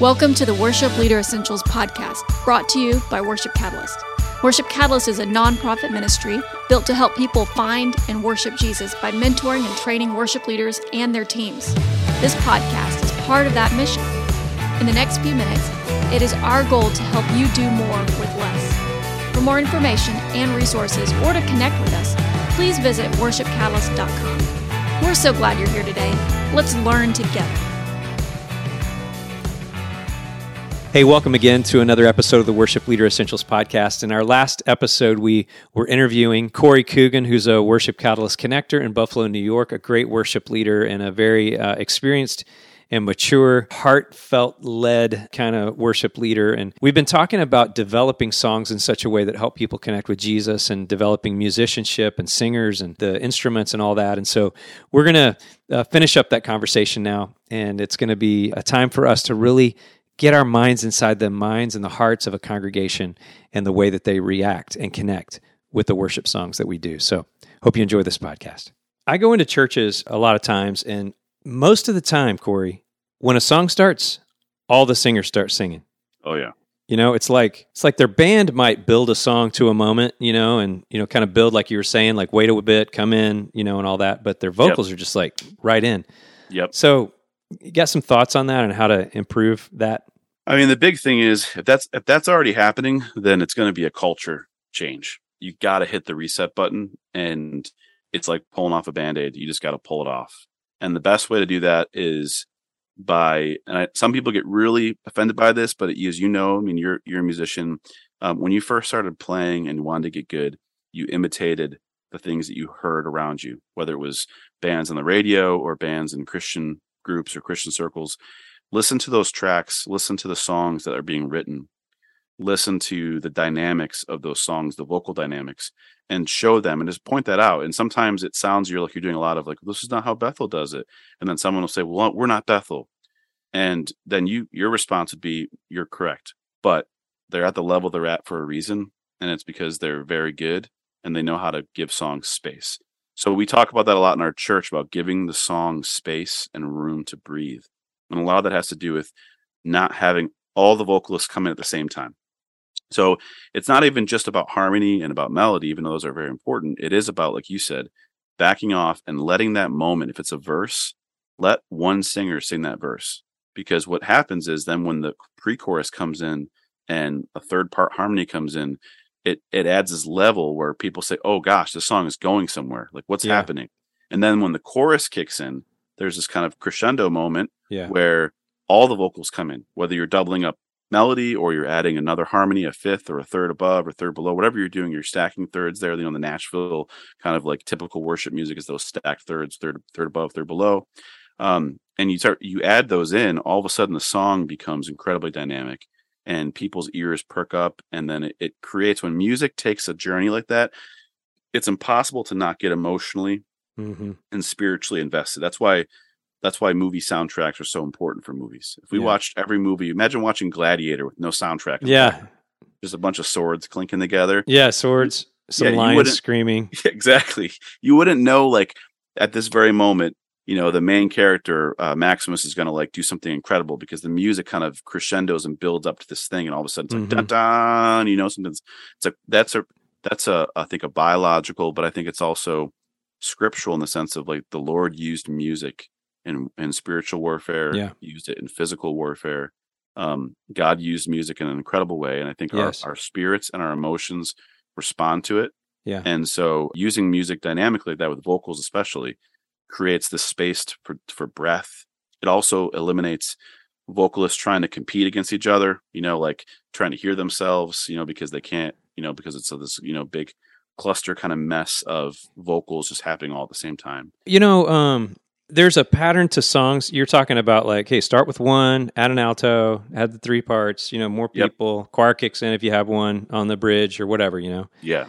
Welcome to the Worship Leader Essentials podcast, brought to you by Worship Catalyst. Worship Catalyst is a nonprofit ministry built to help people find and worship Jesus by mentoring and training worship leaders and their teams. This podcast is part of that mission. In the next few minutes, it is our goal to help you do more with less. For more information and resources or to connect with us, please visit worshipcatalyst.com. We're so glad you're here today. Let's learn together. Hey, welcome again to another episode of the Worship Leader Essentials podcast. In our last episode, we were interviewing Corey Coogan, who's a Worship Catalyst connector in Buffalo, New York, a great worship leader and a very uh, experienced and mature, heartfelt led kind of worship leader. And we've been talking about developing songs in such a way that help people connect with Jesus and developing musicianship and singers and the instruments and all that. And so we're going to uh, finish up that conversation now. And it's going to be a time for us to really get our minds inside the minds and the hearts of a congregation and the way that they react and connect with the worship songs that we do. So, hope you enjoy this podcast. I go into churches a lot of times, and most of the time, Corey, when a song starts, all the singers start singing. Oh yeah. You know, it's like it's like their band might build a song to a moment, you know, and you know, kind of build like you were saying, like wait a bit, come in, you know, and all that. But their vocals yep. are just like right in. Yep. So you got some thoughts on that and how to improve that? I mean, the big thing is if that's if that's already happening, then it's going to be a culture change. You got to hit the reset button, and it's like pulling off a band aid. You just got to pull it off. And the best way to do that is by and I, some people get really offended by this, but as you know, I mean, you're you're a musician. Um, when you first started playing and wanted to get good, you imitated the things that you heard around you, whether it was bands on the radio or bands in Christian groups or Christian circles, listen to those tracks, listen to the songs that are being written, listen to the dynamics of those songs, the vocal dynamics, and show them and just point that out. And sometimes it sounds you're like you're doing a lot of like, this is not how Bethel does it. And then someone will say, Well, we're not Bethel. And then you your response would be, You're correct. But they're at the level they're at for a reason. And it's because they're very good and they know how to give songs space. So we talk about that a lot in our church about giving the song space and room to breathe. And a lot of that has to do with not having all the vocalists come in at the same time. So it's not even just about harmony and about melody, even though those are very important. It is about, like you said, backing off and letting that moment, if it's a verse, let one singer sing that verse. Because what happens is then when the pre chorus comes in and a third part harmony comes in, it it adds this level where people say, "Oh gosh, this song is going somewhere. Like what's yeah. happening?" And then when the chorus kicks in, there's this kind of crescendo moment yeah. where all the vocals come in, whether you're doubling up melody or you're adding another harmony, a fifth or a third above or third below, whatever you're doing, you're stacking thirds there. You know, the Nashville kind of like typical worship music is those stacked thirds, third, third above, third below. Um, and you start, you add those in, all of a sudden the song becomes incredibly dynamic and people's ears perk up. And then it, it creates when music takes a journey like that, it's impossible to not get emotionally mm-hmm. and spiritually invested. That's why that's why movie soundtracks are so important for movies. If we yeah. watched every movie, imagine watching Gladiator with no soundtrack. Yeah. Just a bunch of swords clinking together. Yeah, swords, some yeah, lions screaming. Exactly. You wouldn't know like at this very moment, you know, the main character, uh, Maximus, is going to like do something incredible because the music kind of crescendos and builds up to this thing, and all of a sudden it's like mm-hmm. dun dun. You know, something's it's a that's a that's a I think a biological, but I think it's also scriptural in the sense of like the Lord used music in in spiritual warfare, yeah. used it in physical warfare. Um, God used music in an incredible way, and I think yes. our, our spirits and our emotions respond to it. Yeah. And so, using music dynamically like that with vocals, especially, creates this space to, for for breath. It also eliminates vocalists trying to compete against each other. You know, like trying to hear themselves. You know, because they can't. You know, because it's a, this you know big cluster kind of mess of vocals just happening all at the same time. You know, um, there's a pattern to songs. You're talking about like, hey, start with one, add an alto, add the three parts. You know, more people. Yep. Choir kicks in if you have one on the bridge or whatever. You know. Yeah.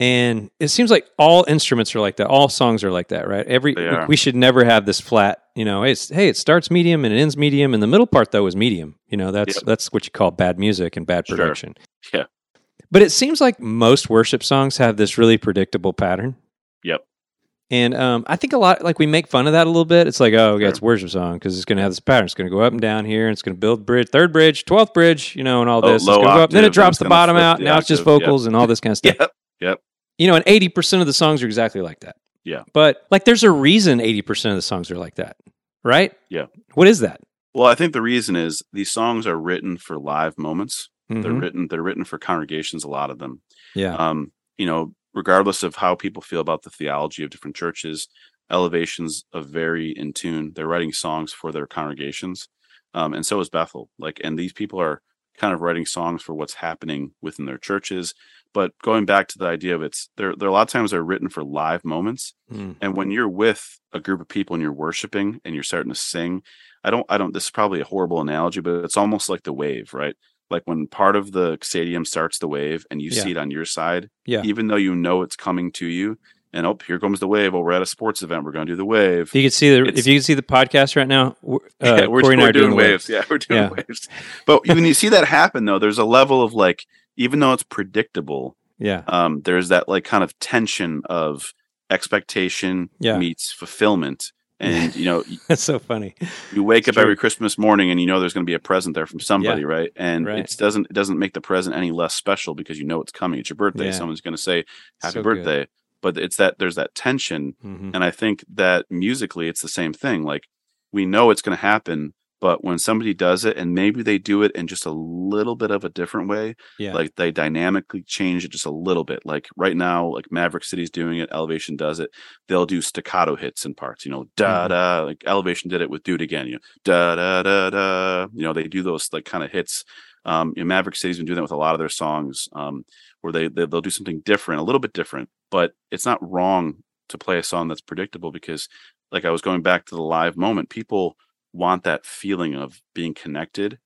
And it seems like all instruments are like that. All songs are like that, right? Every we, we, should never have this flat. You know, it's hey, it starts medium and it ends medium, and the middle part though is medium. You know, that's yep. that's what you call bad music and bad production. Sure. Yeah. But it seems like most worship songs have this really predictable pattern. Yep. And um, I think a lot, like we make fun of that a little bit. It's like, oh, okay, it's worship song because it's going to have this pattern. It's going to go up and down here, and it's going to build bridge, third bridge, twelfth bridge, you know, and all Oh, this. It's low gonna go up, then it drops the bottom out. the Now it's just octave, yep. vocals and all this kind of stuff. Yep. Yep. You know, and eighty percent of the songs are exactly like that. Yeah. But like, there's a reason eighty percent of the songs are like that, right? Yeah. What is that? Well, I think the reason is these songs are written for live moments. They're Mhm. written. They're written for congregations. A lot of them. Yeah. um, you know, regardless of how people feel about the theology of different churches, Elevation's a very in tune. They're writing songs for their congregations, um, and so is Bethel. Like, and these people are kind of writing songs for what's happening within their churches. But going back to the idea of it's, there, there are a lot of times they're written for live moments. Mm. And when you're with a group of people and you're worshiping and you're starting to sing, I don't, I don't. This is probably a horrible analogy, but it's almost like the wave, right? Like when part of the stadium starts the wave and you Yeah. see it on your side, Yeah. even though you know it's coming to you, and oh, here comes the wave. Oh, we're at a sports event. We're going to do the wave. If you can see the, It's- if you could see the podcast right now, uh, yeah, we're, Corey and I are doing, the waves. Yeah, we're doing Yeah. waves. But when you see that happen, though, there's a level of like, even though it's predictable, Yeah. um, there's that like kind of tension of expectation Yeah. meets fulfillment. And you know, That's so funny. you wake It's up true. every Christmas morning and you know there's going to be a present there from somebody, right? And Right. it doesn't it doesn't make the present any less special because you know it's coming. It's your birthday. Yeah. Someone's going to say happy So good. But it's that there's that tension hmm and I think that musically, it's the same thing. Like we know it's going to happen, but when somebody does it and maybe they do it in just a little bit of a different way, Yeah. like they dynamically change it just a little bit. Like right now, like Maverick City's doing it, Elevation does it. They'll do staccato hits in parts, you know, da da. Like Elevation did it with It Again, you know, da da da da. You know, they do those like kind of hits. Um, you know, Maverick City's been doing that with a lot of their songs, um, where they, they they'll do something different, a little bit different, but it's not wrong to play a song that's predictable because like I was going back to the live moment, people want that feeling of being connected.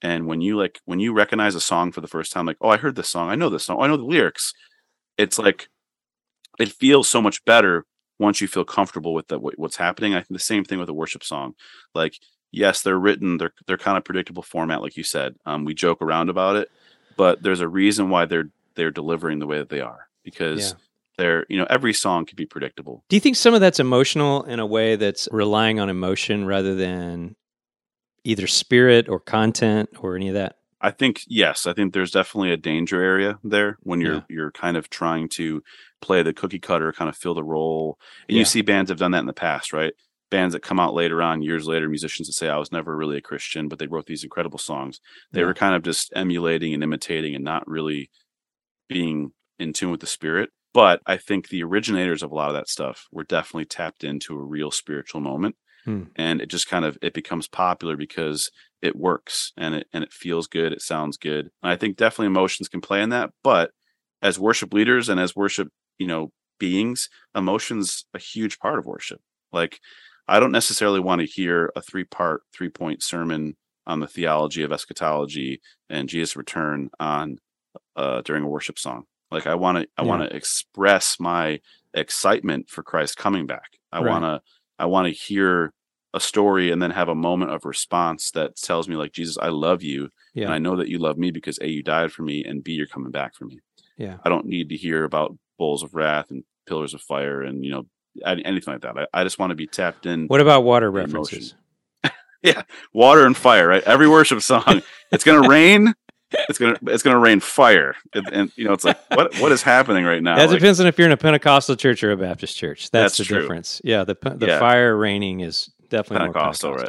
And when you like when you recognize a song for the first time, like, oh, I heard this song, I know this song, I know the lyrics. It's like it feels so much better once you feel comfortable with the, what's happening. I think the same thing with a worship song. Like, yes, they're written, they're they're kind of predictable format, like you said. Um, we joke around about it, but there's a reason why they're they're delivering the way that they are because Yeah. They're you know every song can be predictable. Do you think some of that's emotional in a way that's relying on emotion rather than either spirit or content or any of that? I think yes, I think there's definitely a danger area there when you're you're kind of trying to play the cookie cutter, kind of fill the role. And Yeah. you see bands have done that in the past, right? Bands that come out later on, years later, musicians that say I was never really a Christian, but they wrote these incredible songs. They Yeah. were kind of just emulating and imitating and not really being in tune with the spirit. But I think the originators of a lot of that stuff were definitely tapped into a real spiritual moment. Hmm. And it just kind of it becomes popular because it works and it and it feels good, it sounds good. And I think definitely emotions can play in that, but as worship leaders and as worship, you know, beings, emotions a huge part of worship. Like I don't necessarily want to hear a three-part, three-point sermon on the theology of eschatology and Jesus' return on uh during a worship song. Like I want to I Yeah. want to express my excitement for Christ coming back. I Right. want to I want to hear a story and then have a moment of response that tells me like Jesus, I love you Yeah. and I know that you love me because A, you died for me, and B, you're coming back for me. Yeah. I don't need to hear about bowls of wrath and pillars of fire and you know anything like that. I, I just want to be tapped in. What about water references? yeah, Water and fire, right? Every worship song, it's gonna rain. It's gonna it's gonna rain fire, and, and you know it's like what what is happening right now? That Like, depends on if you're in a Pentecostal church or a Baptist church. That's, That's the true. difference. Yeah, the the Yeah. fire raining is definitely Pentecostal, more right?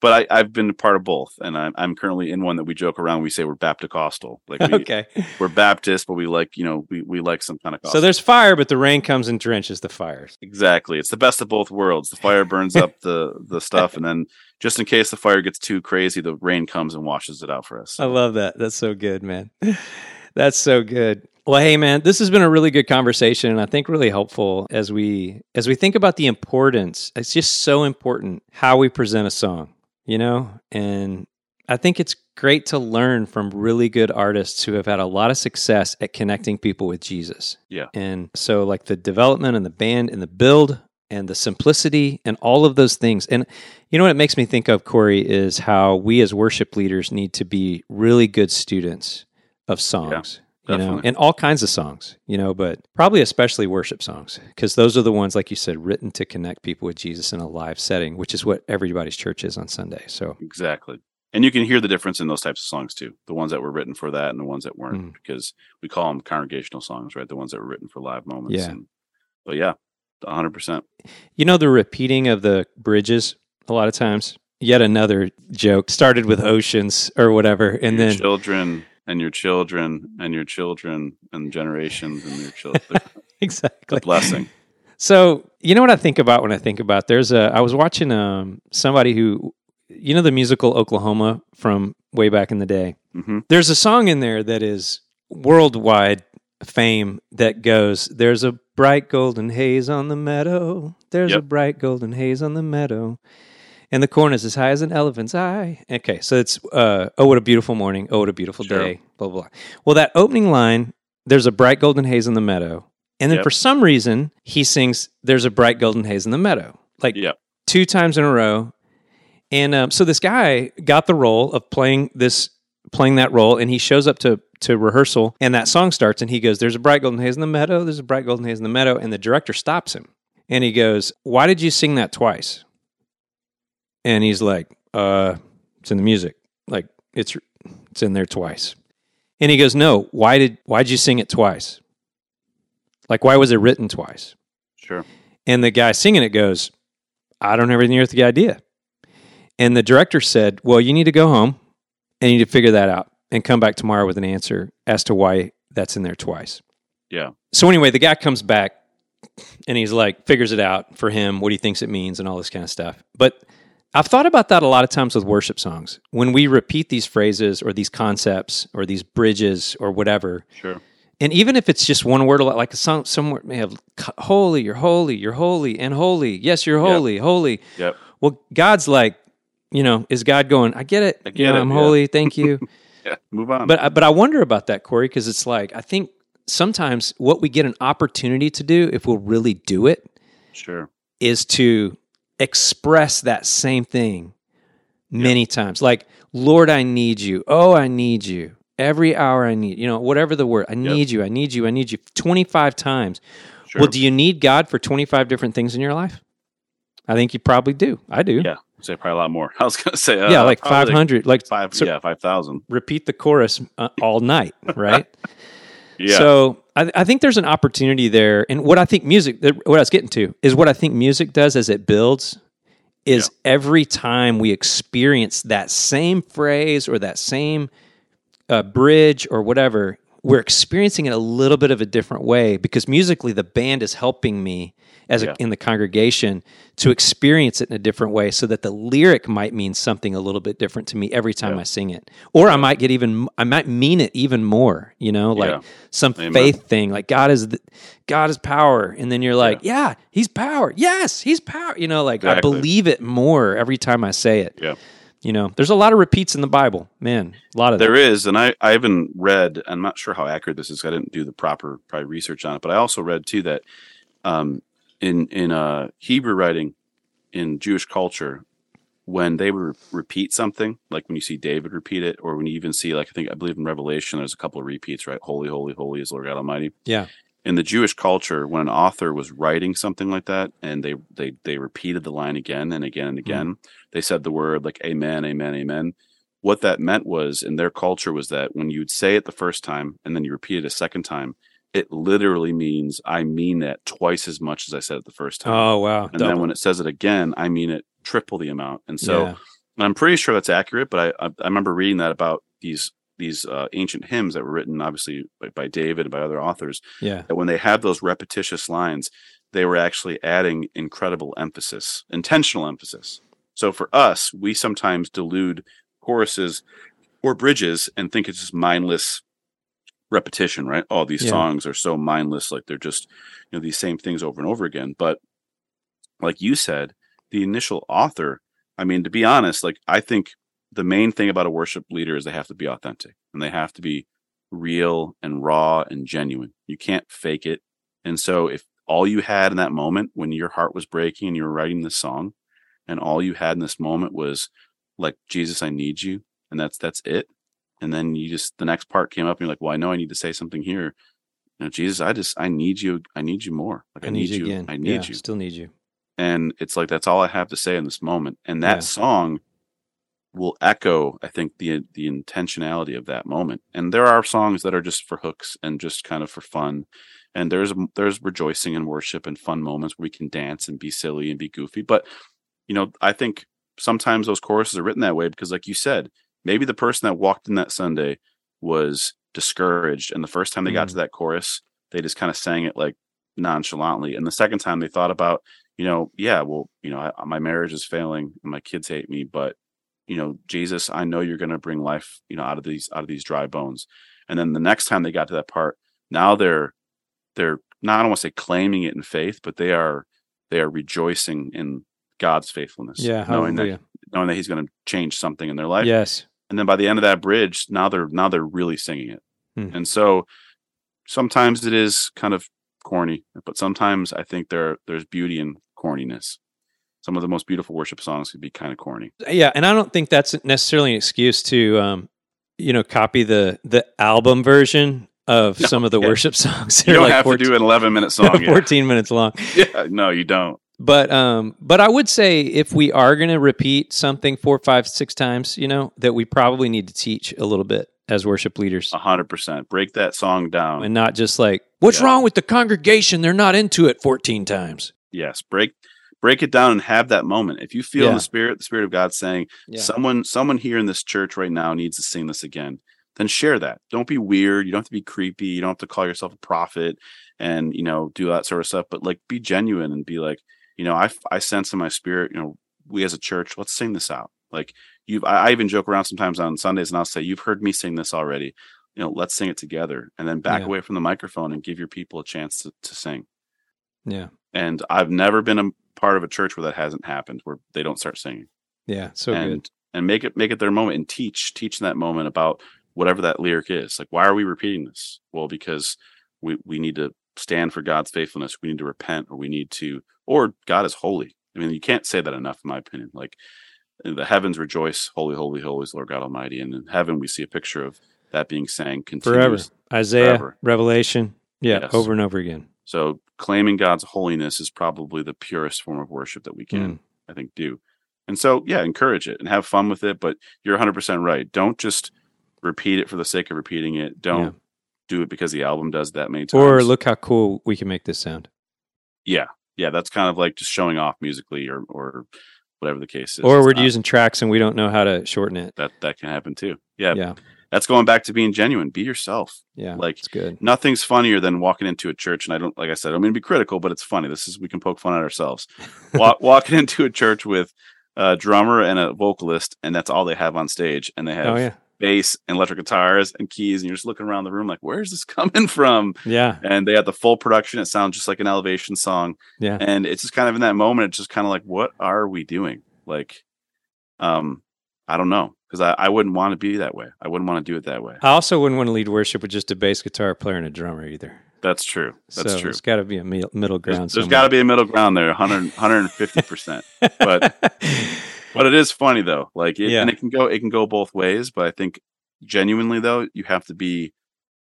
But I, I've been a part of both, and I'm I'm currently in one that we joke around. We say we're Baptist-costal, like we, okay. we're Baptist, but we like you know we we like some Pentecostal. So there's fire, but the rain comes and drenches the fires. Exactly. It's the best of both worlds. The fire burns up the the stuff, and then just in case the fire gets too crazy, the rain comes and washes it out for us. I love that. That's so good, man. That's so good. Well, hey man, this has been a really good conversation and I think really helpful as we as we think about the importance. It's just so important how we present a song, you know? And I think it's great to learn from really good artists who have had a lot of success at connecting people with Jesus. Yeah. And so like the development and the band and the build and the simplicity and all of those things. And you know what it makes me think of, Corey, is how we as worship leaders need to be really good students of songs. You know, and all kinds of songs, you know, but probably especially worship songs because those are the ones, like you said, written to connect people with Jesus in a live setting, which is what everybody's church is on Sunday. So, Exactly. And you can hear the difference in those types of songs too. The ones that were written for that and the ones that weren't, Mm. because we call them congregational songs, right? The ones that were written for live moments. Yeah. And, but yeah, hundred percent. you know, the repeating of the bridges a lot of times. Yet another joke started with oceans or whatever, and your then children and your children and your children and generations and your children. exactly blessing. So you know what I think about when I think about there's a I was watching um somebody who you know the musical Oklahoma from way back in the day. hmm There's a song in there that is worldwide fame that goes there's a bright golden haze on the meadow there's a bright golden haze on the meadow and the corn is as high as an elephant's eye okay so it's uh oh what a beautiful morning oh what a beautiful Sure. day blah blah blah well that opening line there's a bright golden haze in the meadow and then Yep. for some reason he sings there's a bright golden haze in the meadow like Yep. two times in a row. And um, so this guy got the role of playing this, playing that role, and he shows up to to rehearsal, and that song starts, and he goes, "There's a bright golden haze in the meadow. There's a bright golden haze in the meadow," and the director stops him, and he goes, "Why did you sing that twice?" And he's like, "Uh, it's in the music. Like it's it's in there twice." And he goes, "No. Why did why did you sing it twice? Like why was it written twice?" Sure. And the guy singing it goes, I don't have anything to with the idea. And the director said, Well, you need to go home and you need to figure that out and come back tomorrow with an answer as to why that's in there twice. Yeah. So, anyway, the guy comes back and he's like, figures it out for him, what he thinks it means, and all this kind of stuff. But I've thought about that a lot of times with worship songs. When we repeat these phrases or these concepts or these bridges or whatever, Sure. and even if it's just one word, like a song, somewhere may have holy, you're holy, you're holy, and holy. Yes, you're Yep. holy, holy. Yep. Well, God's like, you know, is God going? I get it. I You get know, it, I'm yeah. holy. Thank you. Yeah. Move on. but uh, but I wonder about that, Corey, because it's like I think sometimes what we get an opportunity to do, if we'll really do it, sure. is to express that same thing many times. Like, Lord, I need you. Oh, I need you. Every hour I need, you know, whatever the word, I need you, I need you, I need you 25 times. Sure. Well, do you need God for 25 different things in your life? I think you probably do. I do. yeah. I'd say probably a lot more. I was gonna say uh, Yeah, like probably 500. Like, Five. so yeah, five thousand. repeat the chorus uh, all night, right? Yeah. So I, I think there's an opportunity there, and what I think music, what I was getting to is what I think music does as it builds. Is every time we experience that same phrase or that same uh, bridge or whatever, we're experiencing it a little bit of a different way because musically the band is helping me as Yeah. a, in the congregation to experience it in a different way so that the lyric might mean something a little bit different to me every time Yeah. I sing it. Or I might get even I might mean it even more, you know, like some Amen. faith thing like God is the, God is power and then you're like, yeah. he's power. Yes, he's power. You know, like I believe it more every time I say it. Yeah. You know, there's a lot of repeats in the Bible. Man, a lot of There them. and I, I haven't read. I'm not sure how accurate this is. I didn't do the proper probably research on it, but I also read too that um, in in uh, Hebrew writing in Jewish culture, when they would repeat something, like when you see David repeat it, or when you even see, like I think I believe in Revelation, there's a couple of repeats, right? Holy, holy, holy is Lord God Almighty. Yeah. In the Jewish culture, when an author was writing something like that, and they they they repeated the line again and again and again, they said the word like Amen, Amen, Amen what that meant was in their culture was that when you'd say it the first time and then you repeat it a second time, it literally means I mean that twice as much as I said it the first time. Oh wow. and then when it says it again, I mean it triple the amount. And so Yeah. and I'm pretty sure that's accurate, but I, I I remember reading that about these these uh, ancient hymns that were written obviously by, by David and by other authors yeah. that when they had those repetitious lines, they were actually adding incredible emphasis, intentional emphasis. So for us, we sometimes delude choruses or bridges and think it's just mindless repetition, right? All these Yeah. songs are so mindless, like they're just, you know, these same things over and over again. But like you said, the initial author, I mean, to be honest, like I think the main thing about a worship leader is they have to be authentic and they have to be real and raw and genuine. You can't fake it. And so if all you had in that moment when your heart was breaking and you were writing this song and all you had in this moment was like Jesus I need you and that's that's it, and then you just the next part came up and you're like well i know i need to say something here. You know jesus i just i need you i need you more. Like I need you. again. i need Yeah, you. Still need you. and it's like that's all i have to say in this moment. And that Yeah. song will echo i think the the intentionality of that moment. And there are songs that are just for hooks and just kind of for fun. And there's there's rejoicing and worship and fun moments where we can dance and be silly and be goofy. But you know i think sometimes those choruses are written that way because like you said maybe the person that walked in that sunday was discouraged and the first time they got Mm. to that chorus they just kind of sang it like nonchalantly and the second time they thought about you know yeah well you know I, my marriage is failing and my kids hate me but you know jesus i know you're going to bring life you know out of these out of these dry bones and then the next time they got to that part now they're they're not i don't want to say claiming it in faith but they are they are rejoicing in god's faithfulness Yeah. knowing that Hallelujah. Knowing that he's going to change something in their life Yes. and then by the end of that bridge now they're now they're really singing it Hmm. and so sometimes it is kind of corny but sometimes i think there there's beauty in corniness some of the most beautiful worship songs could be kind of corny Yeah, and I don't think that's necessarily an excuse to, um, you know, copy the the album version of No, some of the yeah. worship songs. you don't like have 14 to do an 11 minute song yeah. 14 minutes long. yeah no you don't But um, but I would say if we are going to repeat something four, five, six times, you know, that we probably need to teach a little bit as worship leaders, 100% break that song down and not just like, what's Yeah. wrong with the congregation? They're not into it 14 times. yes break break it down and have that moment if you feel Yeah. the spirit the spirit of god saying Yeah. someone someone here in this church right now needs to sing this again then share that don't be weird you don't have to be creepy you don't have to call yourself a prophet and you know do that sort of stuff but like be genuine and be like you know i i sense in my spirit you know we as a church let's sing this out like you've i, I even joke around sometimes on sundays and i'll say you've heard me sing this already you know let's sing it together and then back Yeah. away from the microphone and give your people a chance to, to sing Yeah. and I've never been a part of a church where that hasn't happened, where they don't start singing Yeah. So and good. and make it make it their moment and teach teach in that moment about whatever that lyric is. Like, why are we repeating this? Well, because we we need to stand for God's faithfulness. We need to repent, or we need to, or God is holy. I mean, you can't say that enough, in my opinion. Like, the heavens rejoice, holy, holy, holy is Lord God Almighty, and in heaven we see a picture of that being sang Forever. Isaiah, forever. Revelation. Yeah. Yes. Over and over again. So claiming God's holiness is probably the purest form of worship that we can, Mm. I think, do. And so, yeah, encourage it and have fun with it. But you're 100% right. Don't just repeat it for the sake of repeating it. Don't Yeah. Do it because the album does that many times. Or look how cool we can make this sound. yeah, yeah, that's kind of like just showing off musically or or whatever the case is. Or It's we're not- using tracks and we don't know how to shorten it. that. That can happen too. Yeah, Yeah. that's going back to being genuine. Be yourself. Yeah. Like it's good. nothing's funnier than walking into a church and i don't like i said i'm going to be critical but it's funny this is we can poke fun at ourselves Walk, walking into a church with a drummer and a vocalist and that's all they have on stage and they have Oh, yeah. Bass and electric guitars and keys and you're just looking around the room like where's this coming from? Yeah. and they had the full production. It sounds just like an elevation song. Yeah. and it's just kind of in that moment it's just kind of like what are we doing? Like um i don't know because I, I wouldn't want to be that way. I wouldn't want to do it that way. I also wouldn't want to lead worship with just a bass guitar player and a drummer either. that's true. That's so true. It's got to be a mi- middle There's- ground. there's got to be a middle ground there 100 150% but- but it is funny though like it, Yeah. and it can go it can go both ways but i think genuinely though you have to be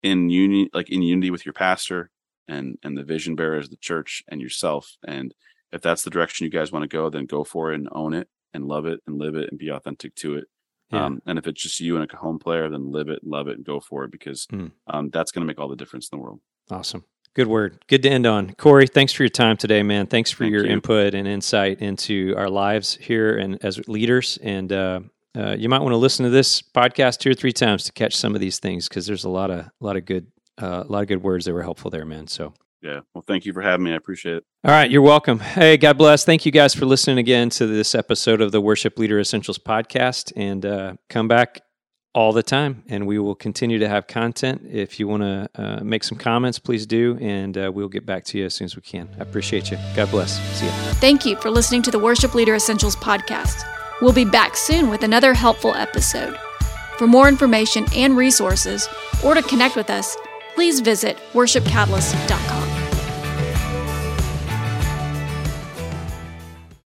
in union like in unity with your pastor and and the vision bearers of the church and yourself and if that's the direction you guys want to go then go for it and own it and love it and live it and be authentic to it Yeah. um, and if it's just you and a cajon player then live it love it and go for it because Mm. um, that's going to make all the difference in the world Awesome. Good word. Good to end on. Corey, thanks for your time today, man. Thanks for Thank your you. input and insight into our lives here and as leaders. And uh, uh, you might want to listen to this podcast two or three times to catch some of these things because there's a lot of a lot of good uh, a lot of good words that were helpful there, man. So. yeah well thank you for having me i appreciate it All right, you're welcome. Hey, God bless. Thank you guys for listening again to this episode of the Worship Leader Essentials podcast. And uh, come back all the time, and we will continue to have content. If you want to uh, make some comments, please do, and uh, we'll get back to you as soon as we can. I appreciate you. God bless. See you. Thank you for listening to the Worship Leader Essentials podcast. We'll be back soon with another helpful episode. For more information and resources, or to connect with us, please visit worshipcatalyst.com.